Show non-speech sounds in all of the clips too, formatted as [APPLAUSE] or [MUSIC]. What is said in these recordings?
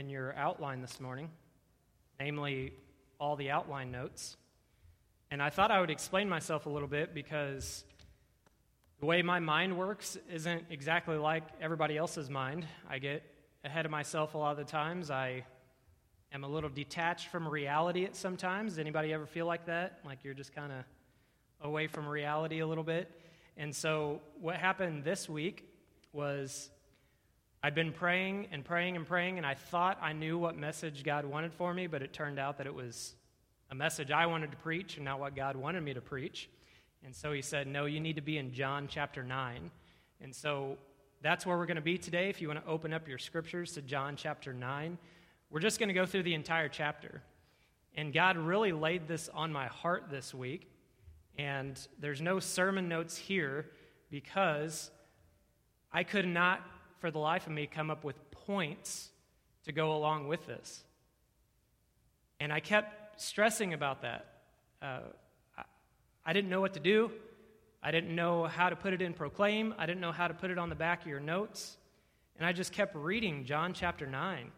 in your outline this morning, namely all the outline notes. And I thought I would explain myself a little bit because the way my mind works isn't exactly like everybody else's mind. I get ahead of myself a lot of the times. I am a little detached from reality at sometimes. Anybody ever feel like that? Like you're just kind of away from reality a little bit? And so what happened this week was I'd been praying and praying and praying, and I thought I knew what message God wanted for me, but it turned out that it was a message I wanted to preach and not what God wanted me to preach. And so he said, No, you need to be in John chapter 9. And so that's where we're going to be today. If you want to open up your scriptures to John chapter 9, we're just going to go through the entire chapter. And God really laid this on my heart this week. And there's no sermon notes here because I could not for the life of me, come up with points to go along with this. And I kept stressing about that. Uh, I, I didn't know what to do. I didn't know how to put it in proclaim. I didn't know how to put it on the back of your notes. And I just kept reading John chapter 9.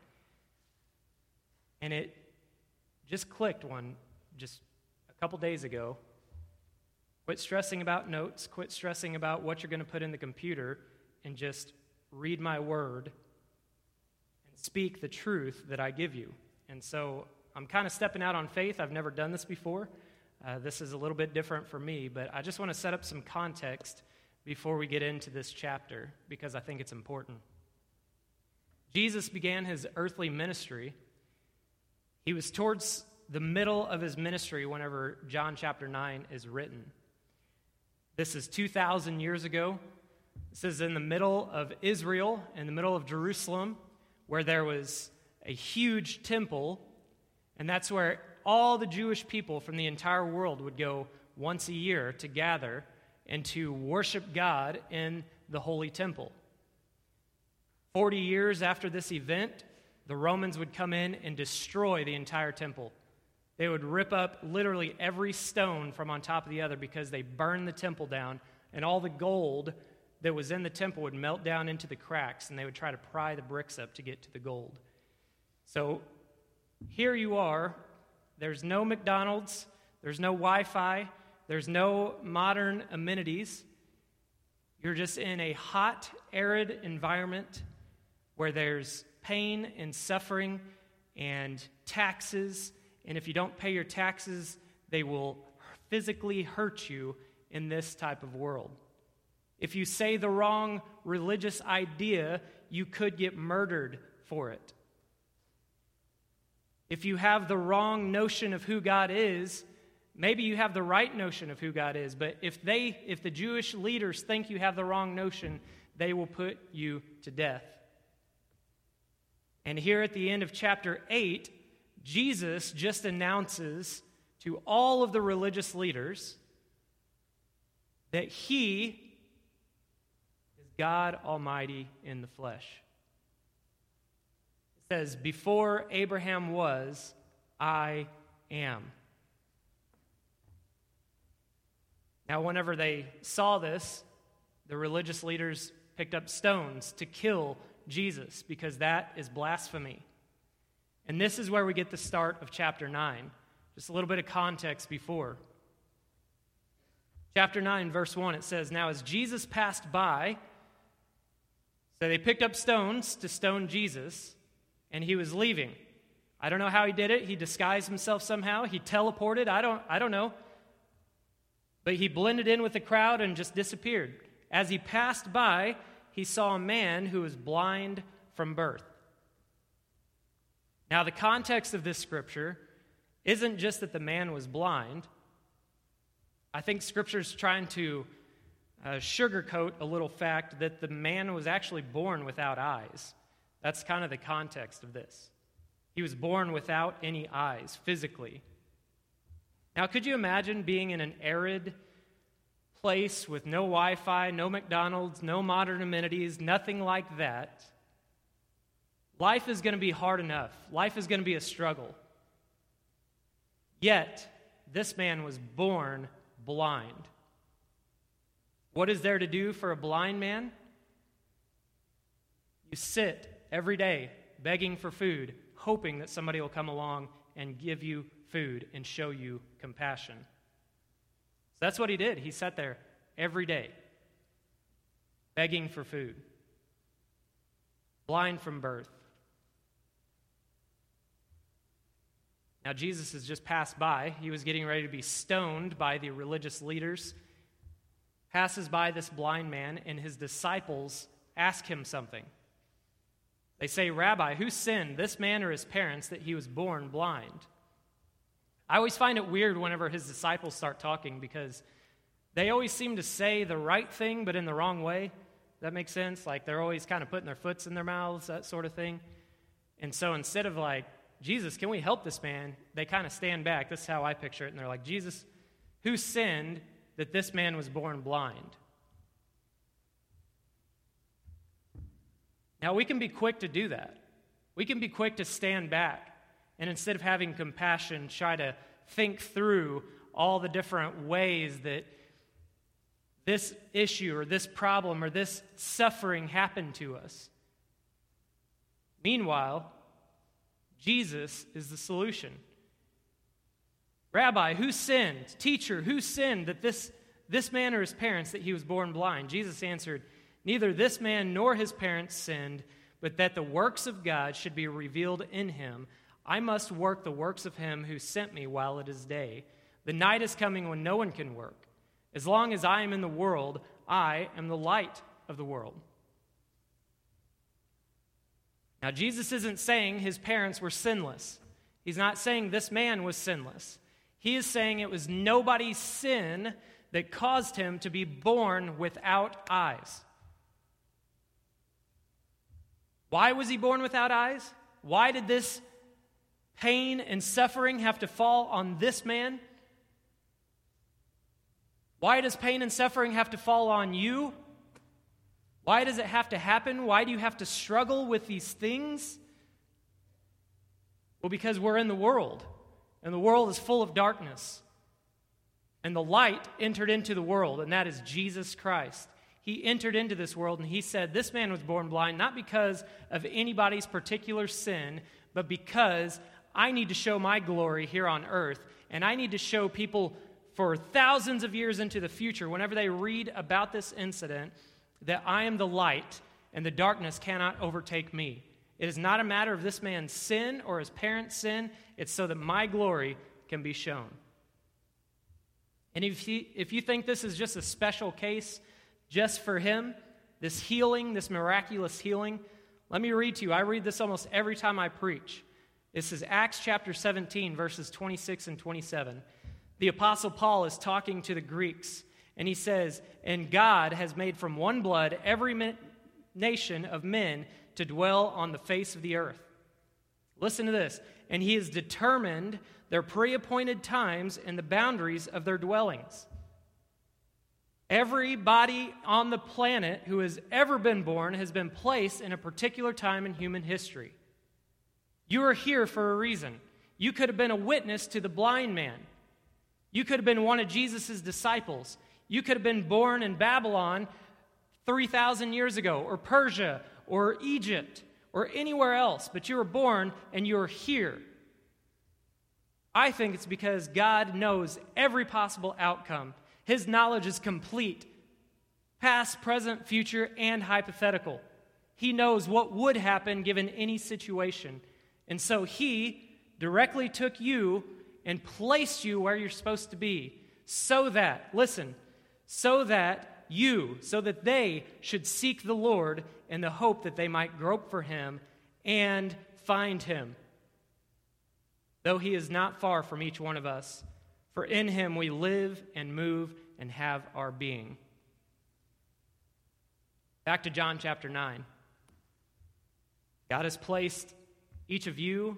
And it just clicked one just a couple days ago. Quit stressing about notes, quit stressing about what you're going to put in the computer, and just read my word, and speak the truth that I give you. And so I'm kind of stepping out on faith. I've never done this before. Uh, this is a little bit different for me, but I just want to set up some context before we get into this chapter because I think it's important. Jesus began his earthly ministry. He was towards the middle of his ministry whenever John chapter 9 is written. This is 2,000 years ago. This is in the middle of Israel, in the middle of Jerusalem, where there was a huge temple, and that's where all the Jewish people from the entire world would go once a year to gather and to worship God in the holy temple. 40 years after this event, the Romans would come in and destroy the entire temple. They would rip up literally every stone from on top of the other because they burned the temple down, and all the gold that was in the temple would melt down into the cracks, and they would try to pry the bricks up to get to the gold. So here you are. There's no McDonald's, there's no Wi Fi, there's no modern amenities. You're just in a hot, arid environment where there's pain and suffering and taxes. And if you don't pay your taxes, they will physically hurt you in this type of world. If you say the wrong religious idea, you could get murdered for it. If you have the wrong notion of who God is, maybe you have the right notion of who God is, but if they if the Jewish leaders think you have the wrong notion, they will put you to death. And here at the end of chapter 8, Jesus just announces to all of the religious leaders that he God Almighty in the flesh. It says, Before Abraham was, I am. Now, whenever they saw this, the religious leaders picked up stones to kill Jesus because that is blasphemy. And this is where we get the start of chapter 9. Just a little bit of context before. Chapter 9, verse 1, it says, Now as Jesus passed by, so they picked up stones to stone Jesus, and he was leaving. I don't know how he did it. He disguised himself somehow. He teleported. I don't, I don't know. But he blended in with the crowd and just disappeared. As he passed by, he saw a man who was blind from birth. Now, the context of this scripture isn't just that the man was blind. I think scripture is trying to uh, sugarcoat a little fact that the man was actually born without eyes. That's kind of the context of this. He was born without any eyes physically. Now, could you imagine being in an arid place with no Wi Fi, no McDonald's, no modern amenities, nothing like that? Life is going to be hard enough. Life is going to be a struggle. Yet, this man was born blind. What is there to do for a blind man? You sit every day begging for food, hoping that somebody will come along and give you food and show you compassion. So that's what he did. He sat there every day, begging for food, blind from birth. Now, Jesus has just passed by. He was getting ready to be stoned by the religious leaders. Passes by this blind man, and his disciples ask him something. They say, Rabbi, who sinned, this man or his parents, that he was born blind? I always find it weird whenever his disciples start talking because they always seem to say the right thing, but in the wrong way. That makes sense? Like they're always kind of putting their foots in their mouths, that sort of thing. And so instead of like, Jesus, can we help this man? They kind of stand back. This is how I picture it. And they're like, Jesus, who sinned that this man was born blind? Now, we can be quick to do that. We can be quick to stand back and instead of having compassion, try to think through all the different ways that this issue or this problem or this suffering happened to us. Meanwhile, Jesus is the solution. Rabbi, who sinned? Teacher, who sinned that this, this man or his parents that he was born blind? Jesus answered, Neither this man nor his parents sinned, but that the works of God should be revealed in him. I must work the works of him who sent me while it is day. The night is coming when no one can work. As long as I am in the world, I am the light of the world. Now, Jesus isn't saying his parents were sinless. He's not saying this man was sinless. He is saying it was nobody's sin that caused him to be born without eyes. Why was he born without eyes? Why did this pain and suffering have to fall on this man? Why does pain and suffering have to fall on you? Why does it have to happen? Why do you have to struggle with these things? Well, because we're in the world, and the world is full of darkness. And the light entered into the world, and that is Jesus Christ. He entered into this world, and he said, This man was born blind not because of anybody's particular sin, but because I need to show my glory here on earth, and I need to show people for thousands of years into the future, whenever they read about this incident, that I am the light and the darkness cannot overtake me. It is not a matter of this man's sin or his parents' sin, it's so that my glory can be shown. And if you, if you think this is just a special case just for him, this healing, this miraculous healing, let me read to you. I read this almost every time I preach. This is Acts chapter 17, verses 26 and 27. The Apostle Paul is talking to the Greeks and he says, And God has made from one blood every nation of men to dwell on the face of the earth. Listen to this. And he has determined their pre appointed times and the boundaries of their dwellings. Everybody on the planet who has ever been born has been placed in a particular time in human history. You are here for a reason. You could have been a witness to the blind man. You could have been one of Jesus' disciples. You could have been born in Babylon 3,000 years ago, or Persia, or Egypt, or anywhere else, but you were born and you're here. I think it's because God knows every possible outcome. His knowledge is complete past, present, future, and hypothetical. He knows what would happen given any situation. And so He directly took you and placed you where you're supposed to be so that, listen, so that you, so that they should seek the Lord in the hope that they might grope for him and find him. Though he is not far from each one of us, for in him we live and move and have our being. Back to John chapter 9. God has placed each of you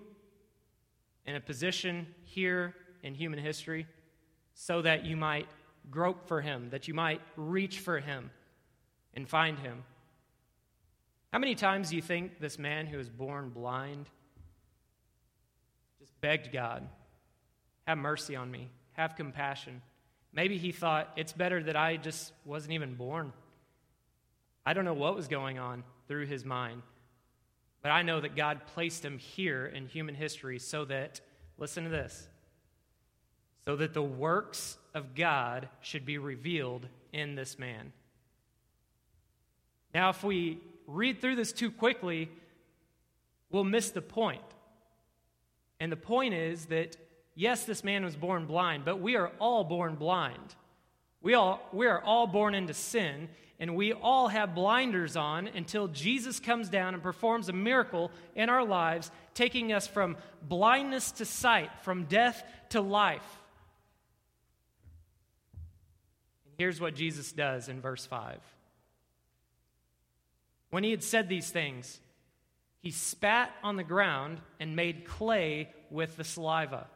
in a position here in human history so that you might grope for him, that you might reach for him and find him. How many times do you think this man who was born blind just begged God, have mercy on me, have compassion? Maybe he thought, it's better that I just wasn't even born. I don't know what was going on through his mind. But I know that God placed him here in human history so that, listen to this, so that the works of God should be revealed in this man. Now, if we read through this too quickly, we'll miss the point. And the point is that, yes, this man was born blind, but we are all born blind. We, all, we are all born into sin, and we all have blinders on until Jesus comes down and performs a miracle in our lives, taking us from blindness to sight, from death to life. And here's what Jesus does in verse 5. When he had said these things, he spat on the ground and made clay with the saliva.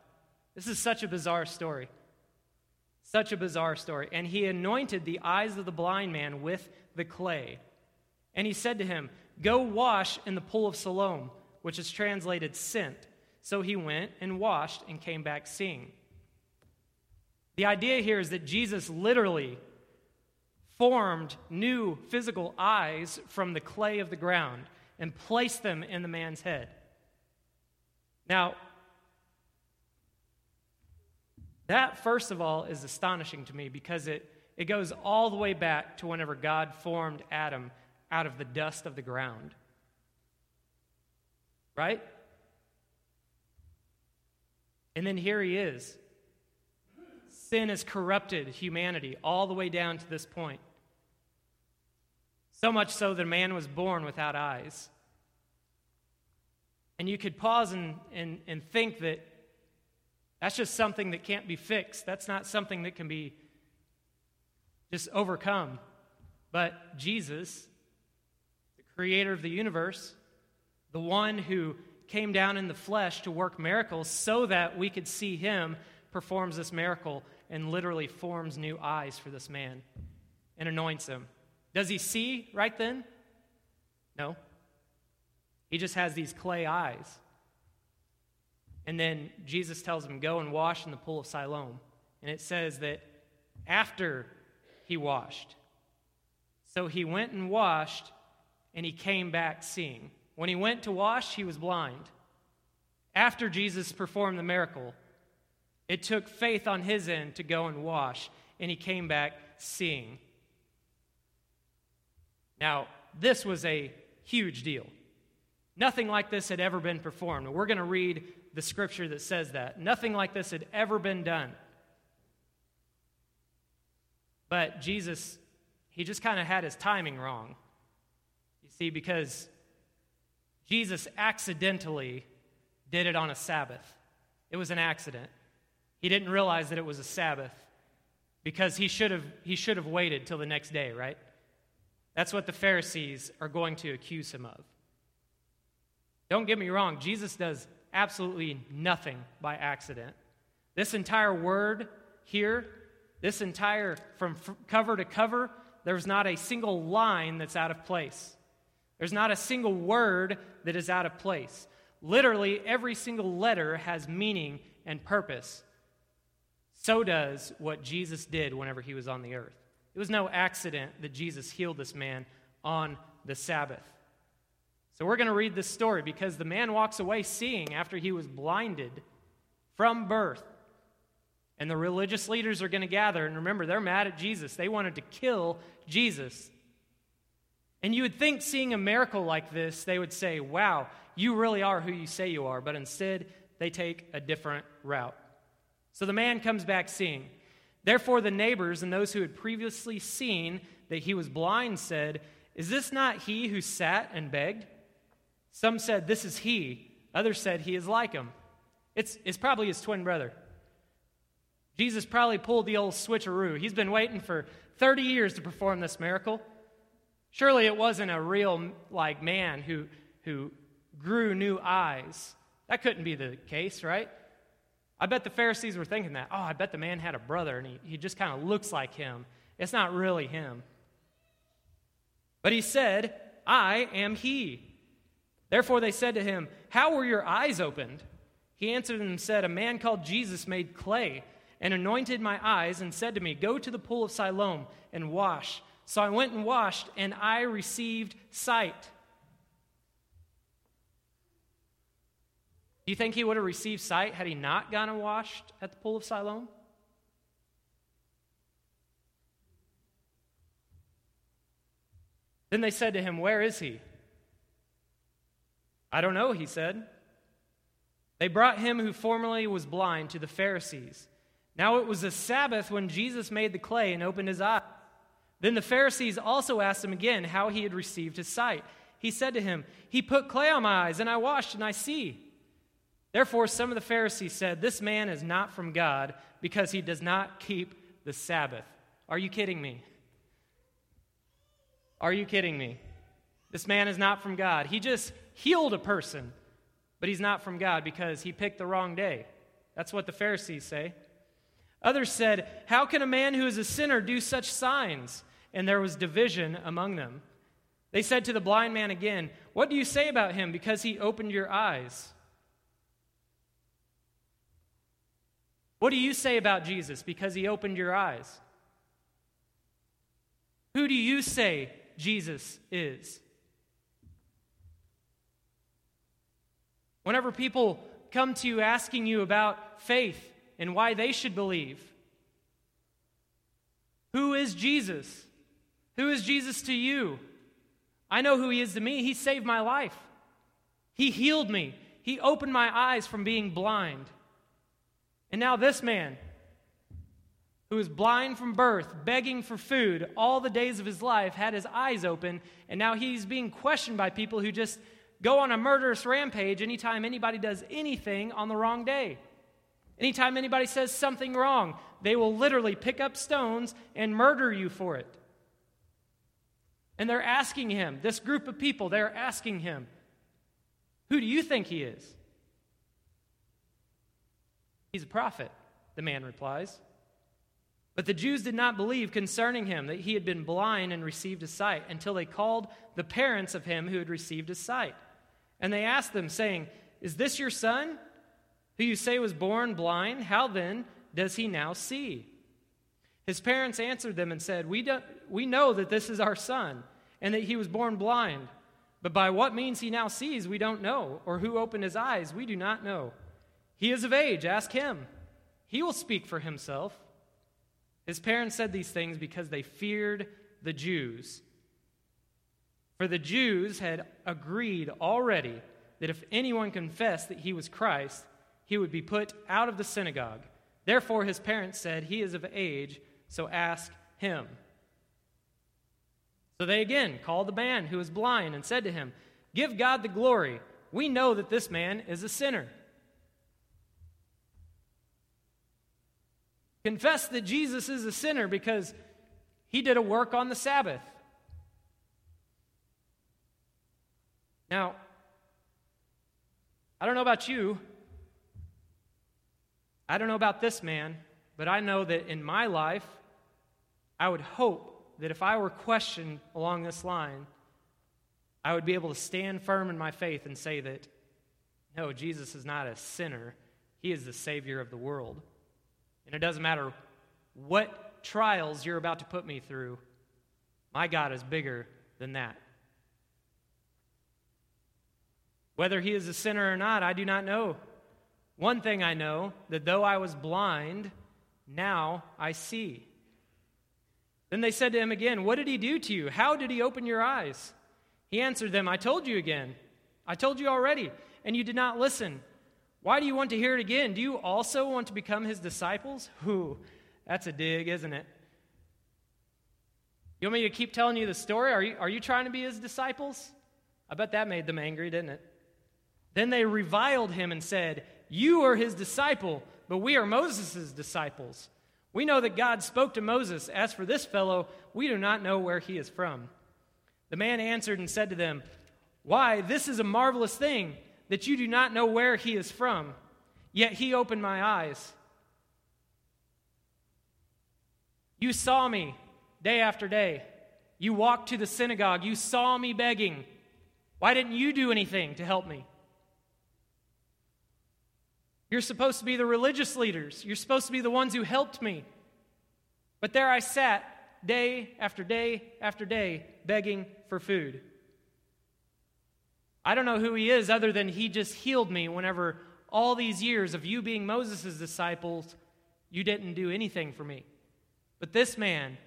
This is such a bizarre story. Such a bizarre story. And he anointed the eyes of the blind man with the clay. And he said to him, Go wash in the pool of Siloam, which is translated sent. So he went and washed and came back seeing. The idea here is that Jesus literally formed new physical eyes from the clay of the ground and placed them in the man's head. Now, that, first of all, is astonishing to me because it, it goes all the way back to whenever God formed Adam out of the dust of the ground. Right? And then here he is. Sin has corrupted humanity all the way down to this point. So much so that a man was born without eyes. And you could pause and, and, and think that that's just something that can't be fixed. That's not something that can be just overcome. But Jesus, the creator of the universe, the one who came down in the flesh to work miracles so that we could see him, performs this miracle and literally forms new eyes for this man and anoints him. Does he see right then? No. He just has these clay eyes. And then Jesus tells him, Go and wash in the pool of Siloam. And it says that after he washed. So he went and washed, and he came back seeing. When he went to wash, he was blind. After Jesus performed the miracle, it took faith on his end to go and wash, and he came back seeing. Now, this was a huge deal. Nothing like this had ever been performed. We're going to read the scripture that says that. Nothing like this had ever been done. But Jesus, he just kind of had his timing wrong. You see, because Jesus accidentally did it on a Sabbath. It was an accident. He didn't realize that it was a Sabbath because he should have, he should have waited till the next day, right? That's what the Pharisees are going to accuse him of. Don't get me wrong, Jesus does absolutely nothing by accident. This entire word here, this entire, from cover to cover, there's not a single line that's out of place. There's not a single word that is out of place. Literally, every single letter has meaning and purpose. So does what Jesus did whenever he was on the earth. It was no accident that Jesus healed this man on the Sabbath. So we're going to read this story because the man walks away seeing after he was blinded from birth. And the religious leaders are going to gather. And remember, they're mad at Jesus. They wanted to kill Jesus. And you would think, seeing a miracle like this, they would say, Wow, you really are who you say you are. But instead, they take a different route. So the man comes back seeing. Therefore, the neighbors and those who had previously seen that he was blind said, Is this not he who sat and begged? Some said, This is he. Others said, He is like him. It's, it's probably his twin brother. Jesus probably pulled the old switcheroo. He's been waiting for 30 years to perform this miracle. Surely it wasn't a real like man who, who grew new eyes. That couldn't be the case, right? I bet the Pharisees were thinking that. Oh, I bet the man had a brother and he, he just kind of looks like him. It's not really him. But he said, I am he. Therefore they said to him, How were your eyes opened? He answered and said, A man called Jesus made clay and anointed my eyes and said to me, Go to the pool of Siloam and wash. So I went and washed, and I received sight. Do you think he would have received sight had he not gone and washed at the pool of Siloam? Then they said to him, Where is he? I don't know, he said. They brought him who formerly was blind to the Pharisees. Now it was a Sabbath when Jesus made the clay and opened his eyes. Then the Pharisees also asked him again how he had received his sight. He said to him, He put clay on my eyes, and I washed, and I see. Therefore, some of the Pharisees said, This man is not from God because he does not keep the Sabbath. Are you kidding me? Are you kidding me? This man is not from God. He just healed a person, but he's not from God because he picked the wrong day. That's what the Pharisees say. Others said, How can a man who is a sinner do such signs? And there was division among them. They said to the blind man again, What do you say about him because he opened your eyes? What do you say about Jesus because he opened your eyes? Who do you say Jesus is. Whenever people come to you asking you about faith and why they should believe, who is Jesus? Who is Jesus to you? I know who he is to me. He saved my life. He healed me. He opened my eyes from being blind. And now, this man, who was blind from birth, begging for food all the days of his life, had his eyes open, and now he's being questioned by people who just go on a murderous rampage anytime anybody does anything on the wrong day. Anytime anybody says something wrong, they will literally pick up stones and murder you for it. And they're asking him, this group of people, they're asking him, Who do you think he is? He's a prophet, the man replies. But the Jews did not believe concerning him that he had been blind and received his sight until they called the parents of him who had received his sight. And they asked them, saying, Is this your son, who you say was born blind? How then does he now see? His parents answered them and said, We, do, we know that this is our son, and that he was born blind. But by what means he now sees, we don't know, or who opened his eyes, we do not know. He is of age, ask him. He will speak for himself. His parents said these things because they feared the Jews. For the Jews had agreed already that if anyone confessed that he was Christ, he would be put out of the synagogue. Therefore, his parents said, He is of age, so ask him. So they again called the man who was blind and said to him, Give God the glory. We know that this man is a sinner. Confess that Jesus is a sinner because he did a work on the Sabbath. Now, I don't know about you. I don't know about this man, but I know that in my life, I would hope that if I were questioned along this line, I would be able to stand firm in my faith and say that, no, Jesus is not a sinner, he is the Savior of the world. And it doesn't matter what trials you're about to put me through, my God is bigger than that. Whether he is a sinner or not, I do not know. One thing I know that though I was blind, now I see. Then they said to him again, What did he do to you? How did he open your eyes? He answered them, I told you again. I told you already, and you did not listen. Why do you want to hear it again? Do you also want to become his disciples? Who? That's a dig, isn't it? You want me to keep telling you the story? Are you, are you trying to be his disciples? I bet that made them angry, didn't it? Then they reviled him and said, You are his disciple, but we are Moses' disciples. We know that God spoke to Moses. As for this fellow, we do not know where he is from. The man answered and said to them, Why, this is a marvelous thing that you do not know where he is from, yet he opened my eyes. You saw me day after day. You walked to the synagogue. You saw me begging. Why didn't you do anything to help me? You're supposed to be the religious leaders. You're supposed to be the ones who helped me. But there I sat day after day after day begging for food. I don't know who he is other than he just healed me whenever all these years of you being Moses' disciples, you didn't do anything for me. But this man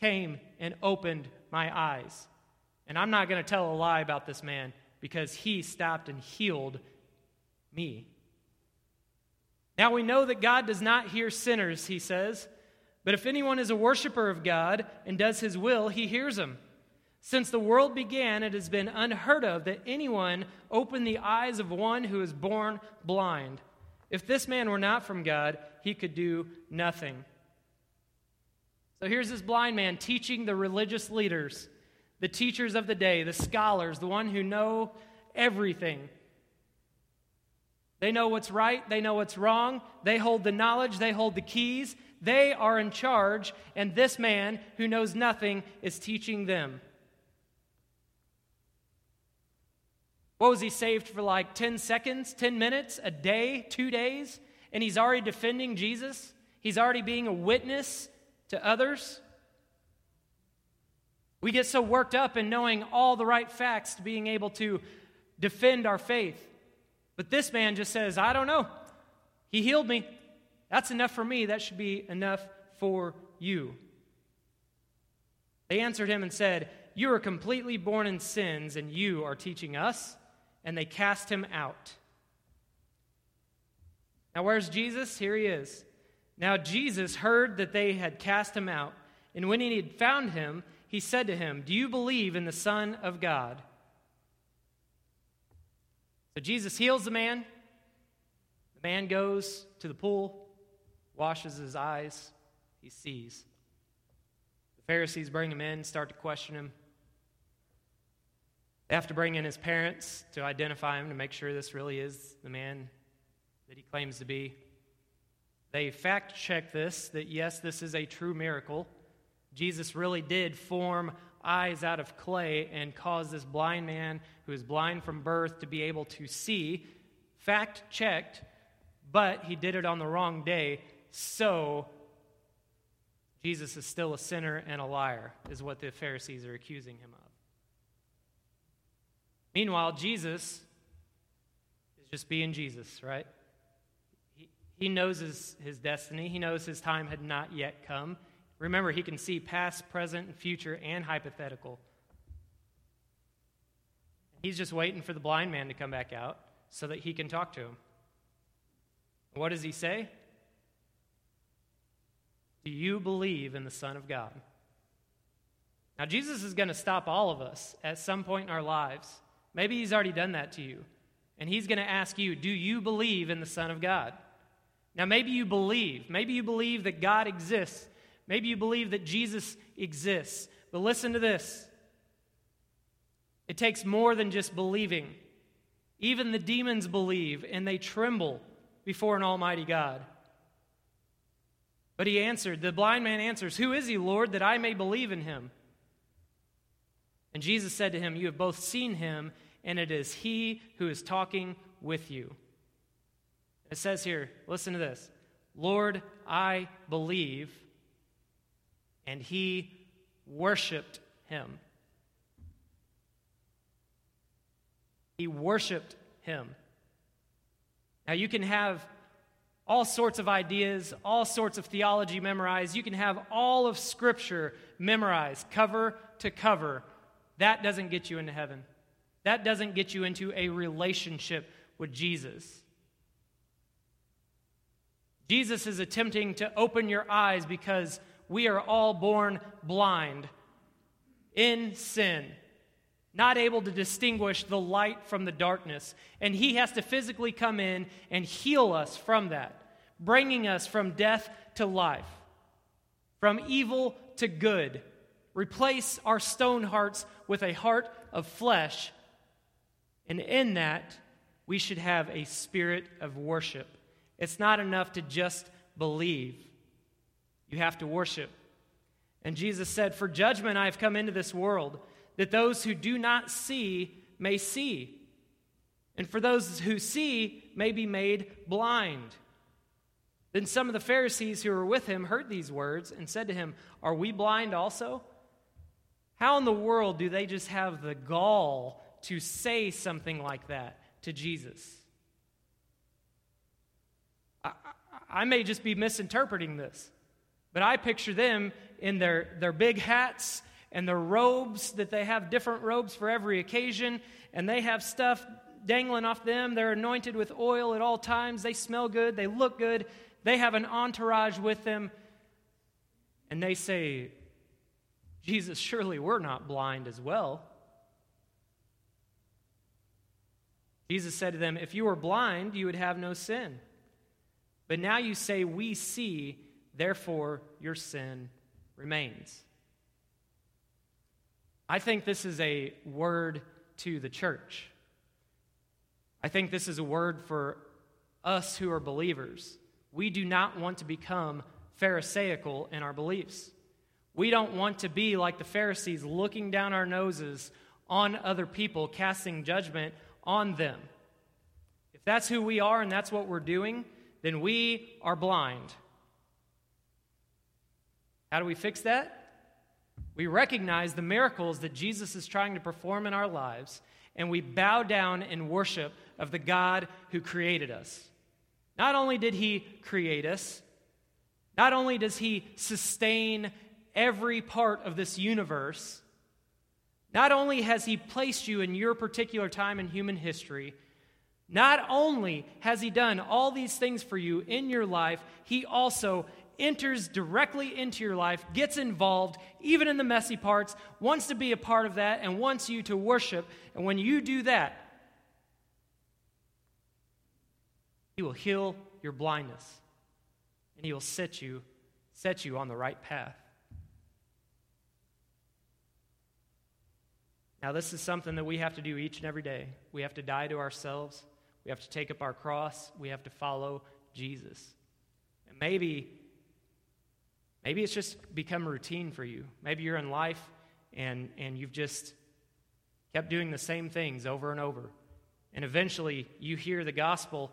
came and opened my eyes. And I'm not going to tell a lie about this man because he stopped and healed me. Now we know that God does not hear sinners, he says, but if anyone is a worshiper of God and does his will, he hears him. Since the world began, it has been unheard of that anyone opened the eyes of one who is born blind. If this man were not from God, he could do nothing. So here's this blind man teaching the religious leaders, the teachers of the day, the scholars, the one who know everything. They know what's right, they know what's wrong, they hold the knowledge, they hold the keys, they are in charge, and this man who knows nothing is teaching them. What was he saved for like 10 seconds, 10 minutes, a day, two days? And he's already defending Jesus? He's already being a witness to others. We get so worked up in knowing all the right facts to being able to defend our faith. But this man just says, I don't know. He healed me. That's enough for me. That should be enough for you. They answered him and said, You are completely born in sins, and you are teaching us. And they cast him out. Now, where's Jesus? Here he is. Now Jesus heard that they had cast him out, and when he had found him, he said to him, Do you believe in the Son of God? So Jesus heals the man. The man goes to the pool, washes his eyes, he sees. The Pharisees bring him in, start to question him. They have to bring in his parents to identify him to make sure this really is the man that he claims to be. They fact check this that yes, this is a true miracle. Jesus really did form eyes out of clay and cause this blind man who is blind from birth to be able to see. Fact checked, but he did it on the wrong day. So Jesus is still a sinner and a liar, is what the Pharisees are accusing him of. Meanwhile, Jesus is just being Jesus, right? He he knows his, his destiny. He knows his time had not yet come. Remember, he can see past, present, future, and hypothetical. He's just waiting for the blind man to come back out so that he can talk to him. What does he say? Do you believe in the Son of God? Now, Jesus is going to stop all of us at some point in our lives. Maybe he's already done that to you. And he's going to ask you, Do you believe in the Son of God? Now, maybe you believe. Maybe you believe that God exists. Maybe you believe that Jesus exists. But listen to this it takes more than just believing. Even the demons believe and they tremble before an almighty God. But he answered, the blind man answers, Who is he, Lord, that I may believe in him? And Jesus said to him, You have both seen him, and it is he who is talking with you. It says here, listen to this Lord, I believe. And he worshiped him. He worshiped him. Now, you can have all sorts of ideas, all sorts of theology memorized. You can have all of Scripture memorized, cover to cover. That doesn't get you into heaven. That doesn't get you into a relationship with Jesus. Jesus is attempting to open your eyes because we are all born blind in sin, not able to distinguish the light from the darkness. And He has to physically come in and heal us from that, bringing us from death to life, from evil to good. Replace our stone hearts with a heart of flesh. And in that, we should have a spirit of worship. It's not enough to just believe, you have to worship. And Jesus said, For judgment I have come into this world, that those who do not see may see, and for those who see may be made blind. Then some of the Pharisees who were with him heard these words and said to him, Are we blind also? How in the world do they just have the gall to say something like that to Jesus? I, I may just be misinterpreting this, but I picture them in their, their big hats and their robes that they have different robes for every occasion, and they have stuff dangling off them. They're anointed with oil at all times. They smell good. They look good. They have an entourage with them. And they say, Jesus, surely we're not blind as well. Jesus said to them, If you were blind, you would have no sin. But now you say, We see, therefore your sin remains. I think this is a word to the church. I think this is a word for us who are believers. We do not want to become Pharisaical in our beliefs. We don't want to be like the Pharisees, looking down our noses on other people, casting judgment on them. If that's who we are and that's what we're doing, then we are blind. How do we fix that? We recognize the miracles that Jesus is trying to perform in our lives, and we bow down in worship of the God who created us. Not only did He create us, not only does He sustain every part of this universe, not only has He placed you in your particular time in human history, not only has He done all these things for you in your life, He also enters directly into your life, gets involved, even in the messy parts, wants to be a part of that, and wants you to worship. And when you do that, He will heal your blindness and He will set you, set you on the right path. Now, this is something that we have to do each and every day. We have to die to ourselves. We have to take up our cross. We have to follow Jesus. And maybe Maybe it's just become routine for you. Maybe you're in life and, and you've just kept doing the same things over and over. And eventually you hear the gospel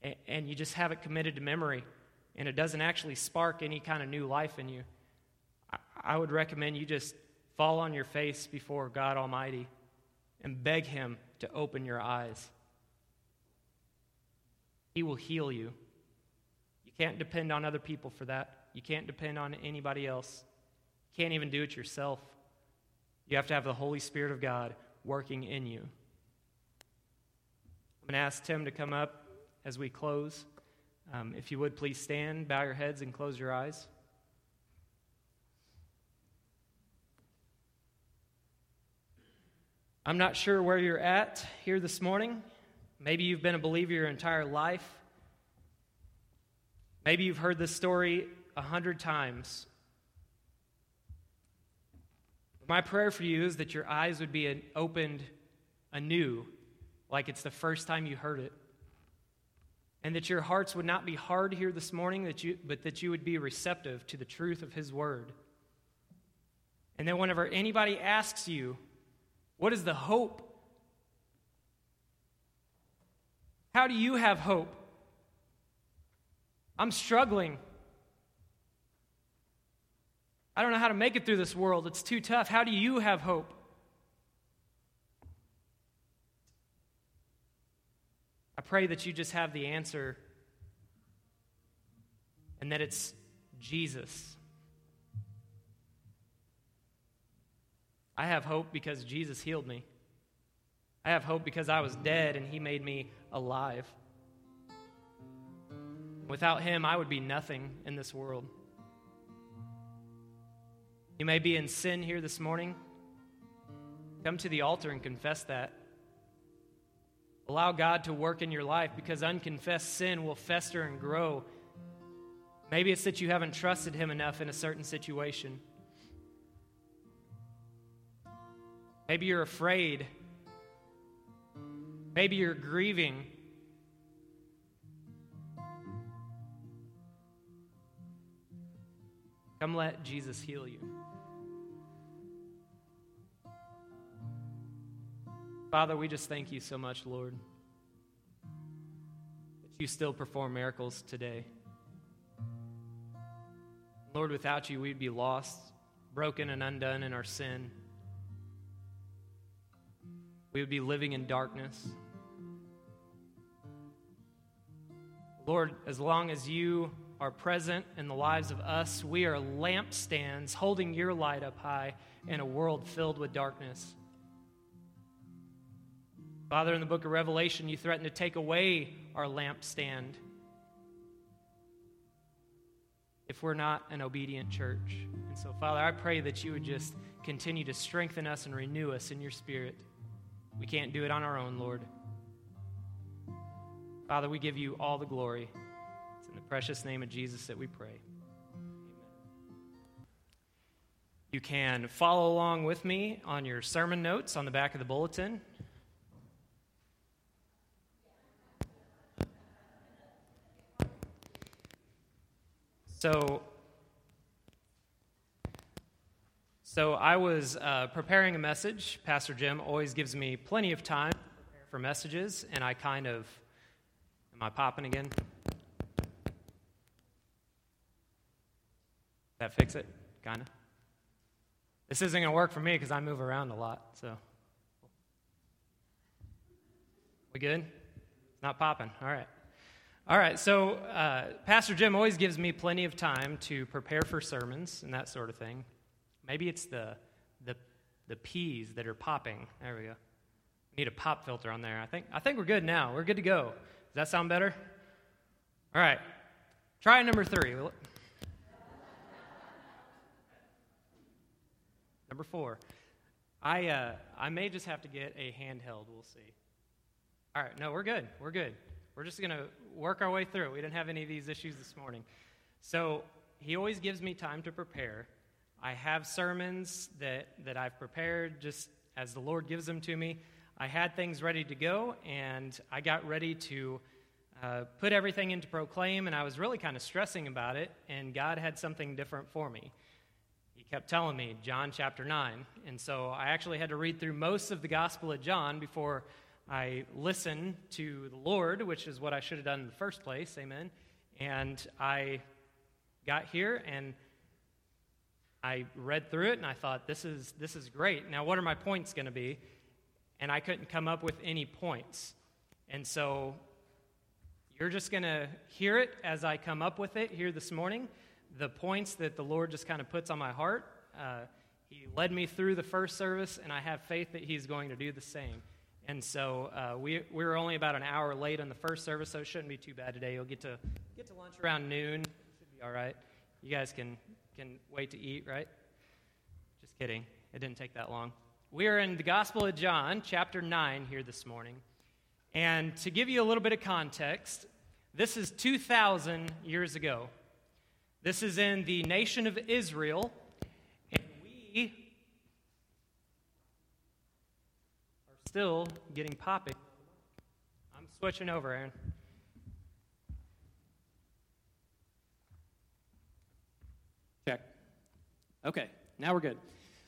and, and you just have it committed to memory and it doesn't actually spark any kind of new life in you. I, I would recommend you just fall on your face before God Almighty and beg Him to open your eyes. He will heal you. You can't depend on other people for that. You can't depend on anybody else. You can't even do it yourself. You have to have the Holy Spirit of God working in you. I'm going to ask Tim to come up as we close. Um, if you would please stand, bow your heads, and close your eyes. I'm not sure where you're at here this morning. Maybe you've been a believer your entire life. Maybe you've heard this story a hundred times. My prayer for you is that your eyes would be opened anew, like it's the first time you heard it. And that your hearts would not be hard here this morning, that you, but that you would be receptive to the truth of His Word. And then, whenever anybody asks you, What is the hope? How do you have hope? I'm struggling. I don't know how to make it through this world. It's too tough. How do you have hope? I pray that you just have the answer and that it's Jesus. I have hope because Jesus healed me. I have hope because I was dead and he made me alive. Without him, I would be nothing in this world. You may be in sin here this morning. Come to the altar and confess that. Allow God to work in your life because unconfessed sin will fester and grow. Maybe it's that you haven't trusted Him enough in a certain situation. Maybe you're afraid. Maybe you're grieving. Come let Jesus heal you. Father, we just thank you so much, Lord, that you still perform miracles today. Lord, without you, we'd be lost, broken, and undone in our sin. We would be living in darkness. Lord, as long as you are present in the lives of us, we are lampstands holding your light up high in a world filled with darkness. Father, in the book of Revelation, you threaten to take away our lampstand if we're not an obedient church. And so, Father, I pray that you would just continue to strengthen us and renew us in your spirit. We can't do it on our own, Lord. Father, we give you all the glory. It's in the precious name of Jesus that we pray. Amen. You can follow along with me on your sermon notes on the back of the bulletin. So, so I was uh, preparing a message. Pastor Jim always gives me plenty of time for messages, and I kind of am I popping again? That fix it, kind of. This isn't going to work for me because I move around a lot. So, we good? Not popping. All right. All right, so uh, Pastor Jim always gives me plenty of time to prepare for sermons and that sort of thing. Maybe it's the, the, the peas that are popping. There we go. Need a pop filter on there. I think, I think we're good now. We're good to go. Does that sound better? All right, try number three. number four. I, uh, I may just have to get a handheld. We'll see. All right, no, we're good. We're good. We're just going to work our way through. We didn't have any of these issues this morning. So he always gives me time to prepare. I have sermons that, that I've prepared just as the Lord gives them to me. I had things ready to go, and I got ready to uh, put everything into proclaim, and I was really kind of stressing about it, and God had something different for me. He kept telling me, John chapter 9. And so I actually had to read through most of the Gospel of John before I listened to the Lord, which is what I should have done in the first place. Amen. And I got here and I read through it and I thought, this is, this is great. Now, what are my points going to be? And I couldn't come up with any points. And so you're just going to hear it as I come up with it here this morning. The points that the Lord just kind of puts on my heart. Uh, he led me through the first service, and I have faith that He's going to do the same. And so uh, we, we were only about an hour late on the first service, so it shouldn't be too bad today. You'll get to get to lunch around noon. It should be all right. You guys can, can wait to eat, right? Just kidding. It didn't take that long. We are in the Gospel of John, chapter 9, here this morning. And to give you a little bit of context, this is 2,000 years ago. This is in the nation of Israel. And we are still getting poppy. I'm switching over, Aaron. Okay, now we're good.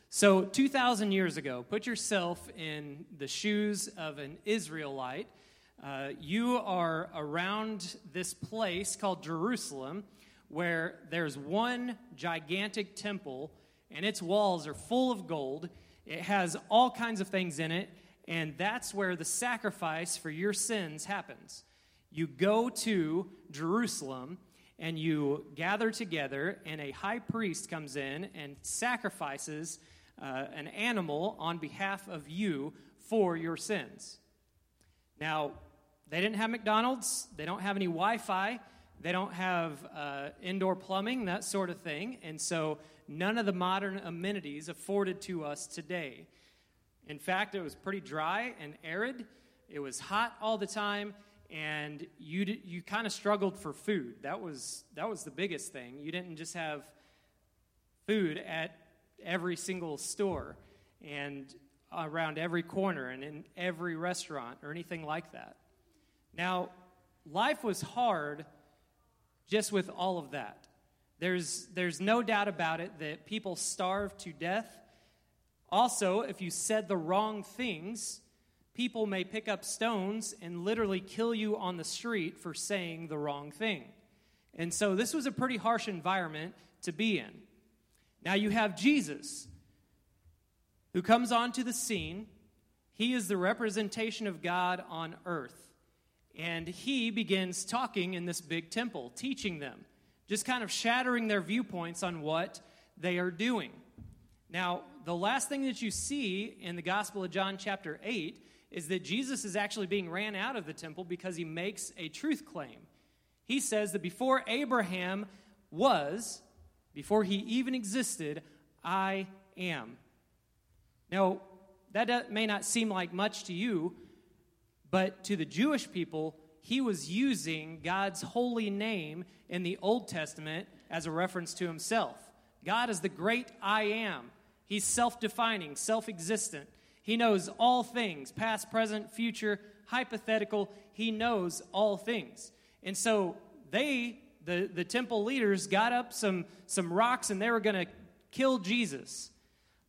So, 2,000 years ago, put yourself in the shoes of an Israelite. Uh, you are around this place called Jerusalem where there's one gigantic temple and its walls are full of gold. It has all kinds of things in it. And that's where the sacrifice for your sins happens. You go to Jerusalem and you gather together, and a high priest comes in and sacrifices uh, an animal on behalf of you for your sins. Now, they didn't have McDonald's, they don't have any Wi Fi, they don't have uh, indoor plumbing, that sort of thing, and so none of the modern amenities afforded to us today. In fact, it was pretty dry and arid. It was hot all the time, and you, you kind of struggled for food. That was, that was the biggest thing. You didn't just have food at every single store and around every corner and in every restaurant or anything like that. Now, life was hard just with all of that. There's, there's no doubt about it that people starved to death also, if you said the wrong things, people may pick up stones and literally kill you on the street for saying the wrong thing. And so this was a pretty harsh environment to be in. Now you have Jesus, who comes onto the scene. He is the representation of God on earth. and he begins talking in this big temple, teaching them, just kind of shattering their viewpoints on what they are doing. Now, the last thing that you see in the Gospel of John, chapter 8, is that Jesus is actually being ran out of the temple because he makes a truth claim. He says that before Abraham was, before he even existed, I am. Now, that may not seem like much to you, but to the Jewish people, he was using God's holy name in the Old Testament as a reference to himself. God is the great I am. He's self defining, self existent. He knows all things, past, present, future, hypothetical. He knows all things. And so they, the, the temple leaders, got up some, some rocks and they were going to kill Jesus.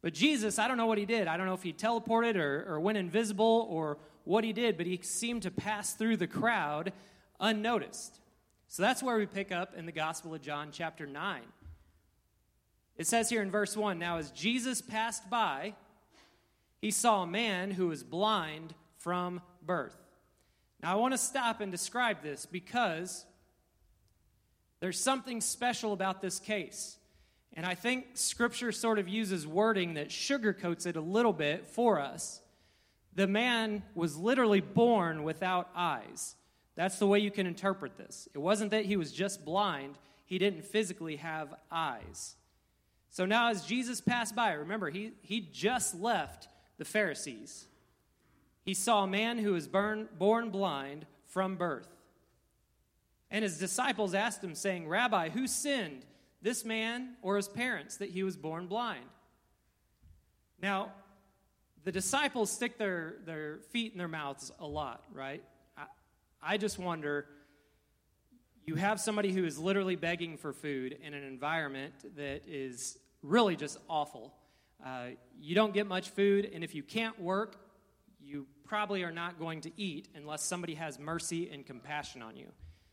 But Jesus, I don't know what he did. I don't know if he teleported or, or went invisible or what he did, but he seemed to pass through the crowd unnoticed. So that's where we pick up in the Gospel of John, chapter 9. It says here in verse 1 Now, as Jesus passed by, he saw a man who was blind from birth. Now, I want to stop and describe this because there's something special about this case. And I think Scripture sort of uses wording that sugarcoats it a little bit for us. The man was literally born without eyes. That's the way you can interpret this. It wasn't that he was just blind, he didn't physically have eyes. So now, as Jesus passed by, remember, he, he just left the Pharisees. He saw a man who was born, born blind from birth. And his disciples asked him, saying, Rabbi, who sinned, this man or his parents, that he was born blind? Now, the disciples stick their, their feet in their mouths a lot, right? I, I just wonder you have somebody who is literally begging for food in an environment that is really just awful. Uh, you don't get much food, and if you can't work, you probably are not going to eat unless somebody has mercy and compassion on you.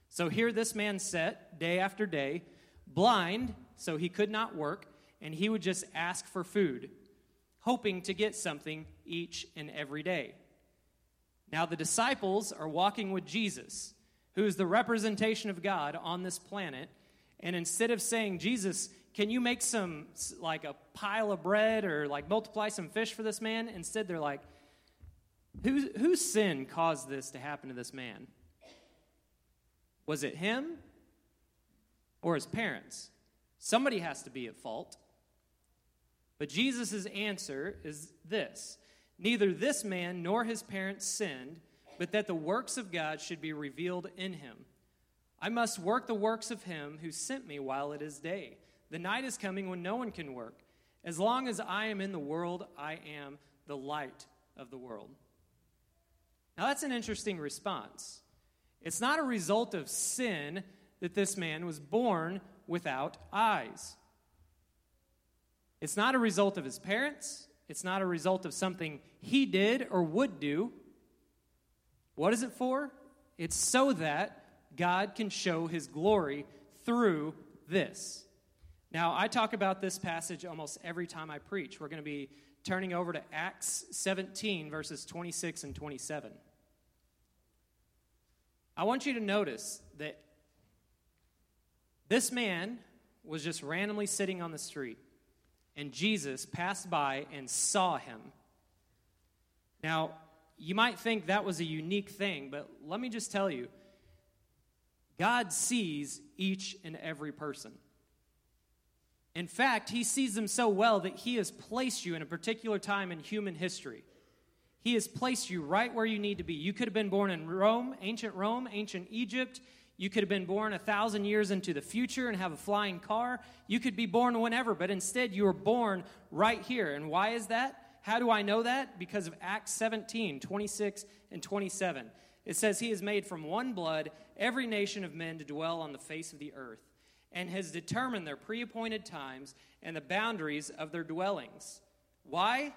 So here this man sat day after day, blind, so he could not work, and he would just ask for food, hoping to get something each and every day. Now the disciples are walking with Jesus, who is the representation of God on this planet, and instead of saying, Jesus, can you make some, like a pile of bread or like multiply some fish for this man? Instead, they're like, Whose, whose sin caused this to happen to this man? Was it him or his parents? Somebody has to be at fault. But Jesus' answer is this Neither this man nor his parents sinned, but that the works of God should be revealed in him. I must work the works of him who sent me while it is day. The night is coming when no one can work. As long as I am in the world, I am the light of the world. Now, that's an interesting response. It's not a result of sin that this man was born without eyes. It's not a result of his parents. It's not a result of something he did or would do. What is it for? It's so that God can show his glory through this. Now, I talk about this passage almost every time I preach. We're going to be turning over to Acts 17, verses 26 and 27. I want you to notice that this man was just randomly sitting on the street, and Jesus passed by and saw him. Now, you might think that was a unique thing, but let me just tell you God sees each and every person. In fact, he sees them so well that he has placed you in a particular time in human history. He has placed you right where you need to be. You could have been born in Rome, ancient Rome, ancient Egypt. You could have been born a thousand years into the future and have a flying car. You could be born whenever, but instead you were born right here. And why is that? How do I know that? Because of Acts 17, 26 and 27. It says, He has made from one blood every nation of men to dwell on the face of the earth and has determined their pre appointed times and the boundaries of their dwellings. Why?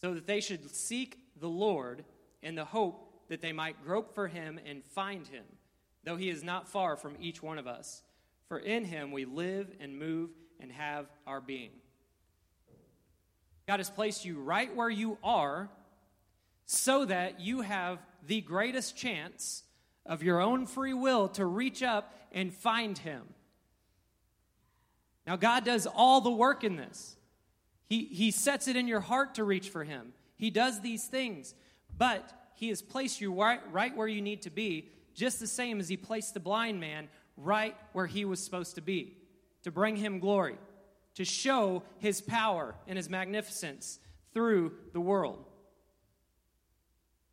So that they should seek the Lord in the hope that they might grope for him and find him, though he is not far from each one of us. For in him we live and move and have our being. God has placed you right where you are so that you have the greatest chance of your own free will to reach up and find him. Now, God does all the work in this. He, he sets it in your heart to reach for him. He does these things, but he has placed you right, right where you need to be, just the same as he placed the blind man right where he was supposed to be, to bring him glory, to show his power and his magnificence through the world.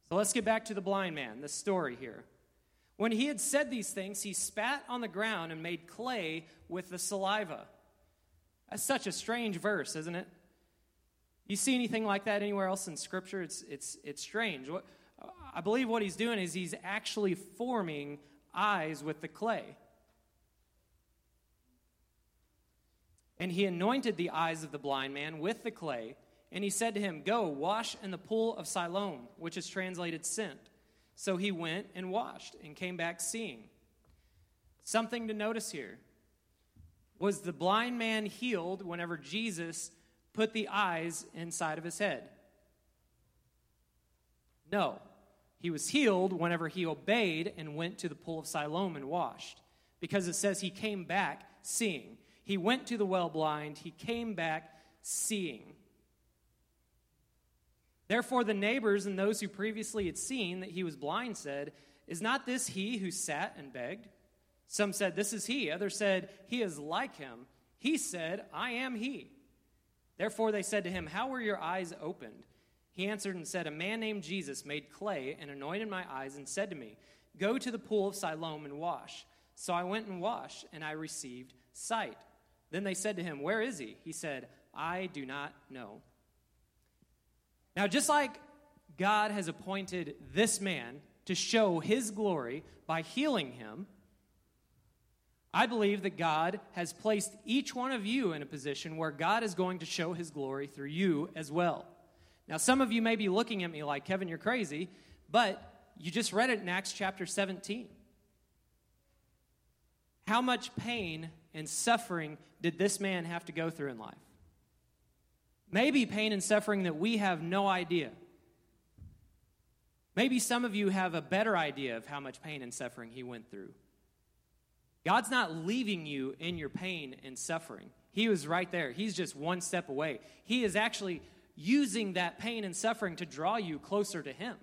So let's get back to the blind man, the story here. When he had said these things, he spat on the ground and made clay with the saliva. That's such a strange verse, isn't it? You see anything like that anywhere else in Scripture? It's, it's, it's strange. What, I believe what he's doing is he's actually forming eyes with the clay. And he anointed the eyes of the blind man with the clay, and he said to him, Go, wash in the pool of Siloam, which is translated sent. So he went and washed and came back seeing. Something to notice here was the blind man healed whenever Jesus put the eyes inside of his head? No. He was healed whenever he obeyed and went to the pool of Siloam and washed, because it says he came back seeing. He went to the well blind, he came back seeing. Therefore, the neighbors and those who previously had seen that he was blind said, Is not this he who sat and begged? Some said, This is he. Others said, He is like him. He said, I am he. Therefore, they said to him, How were your eyes opened? He answered and said, A man named Jesus made clay and anointed my eyes and said to me, Go to the pool of Siloam and wash. So I went and washed, and I received sight. Then they said to him, Where is he? He said, I do not know. Now, just like God has appointed this man to show his glory by healing him, I believe that God has placed each one of you in a position where God is going to show his glory through you as well. Now, some of you may be looking at me like, Kevin, you're crazy, but you just read it in Acts chapter 17. How much pain and suffering did this man have to go through in life? Maybe pain and suffering that we have no idea. Maybe some of you have a better idea of how much pain and suffering he went through. God's not leaving you in your pain and suffering. He was right there. He's just one step away. He is actually using that pain and suffering to draw you closer to Him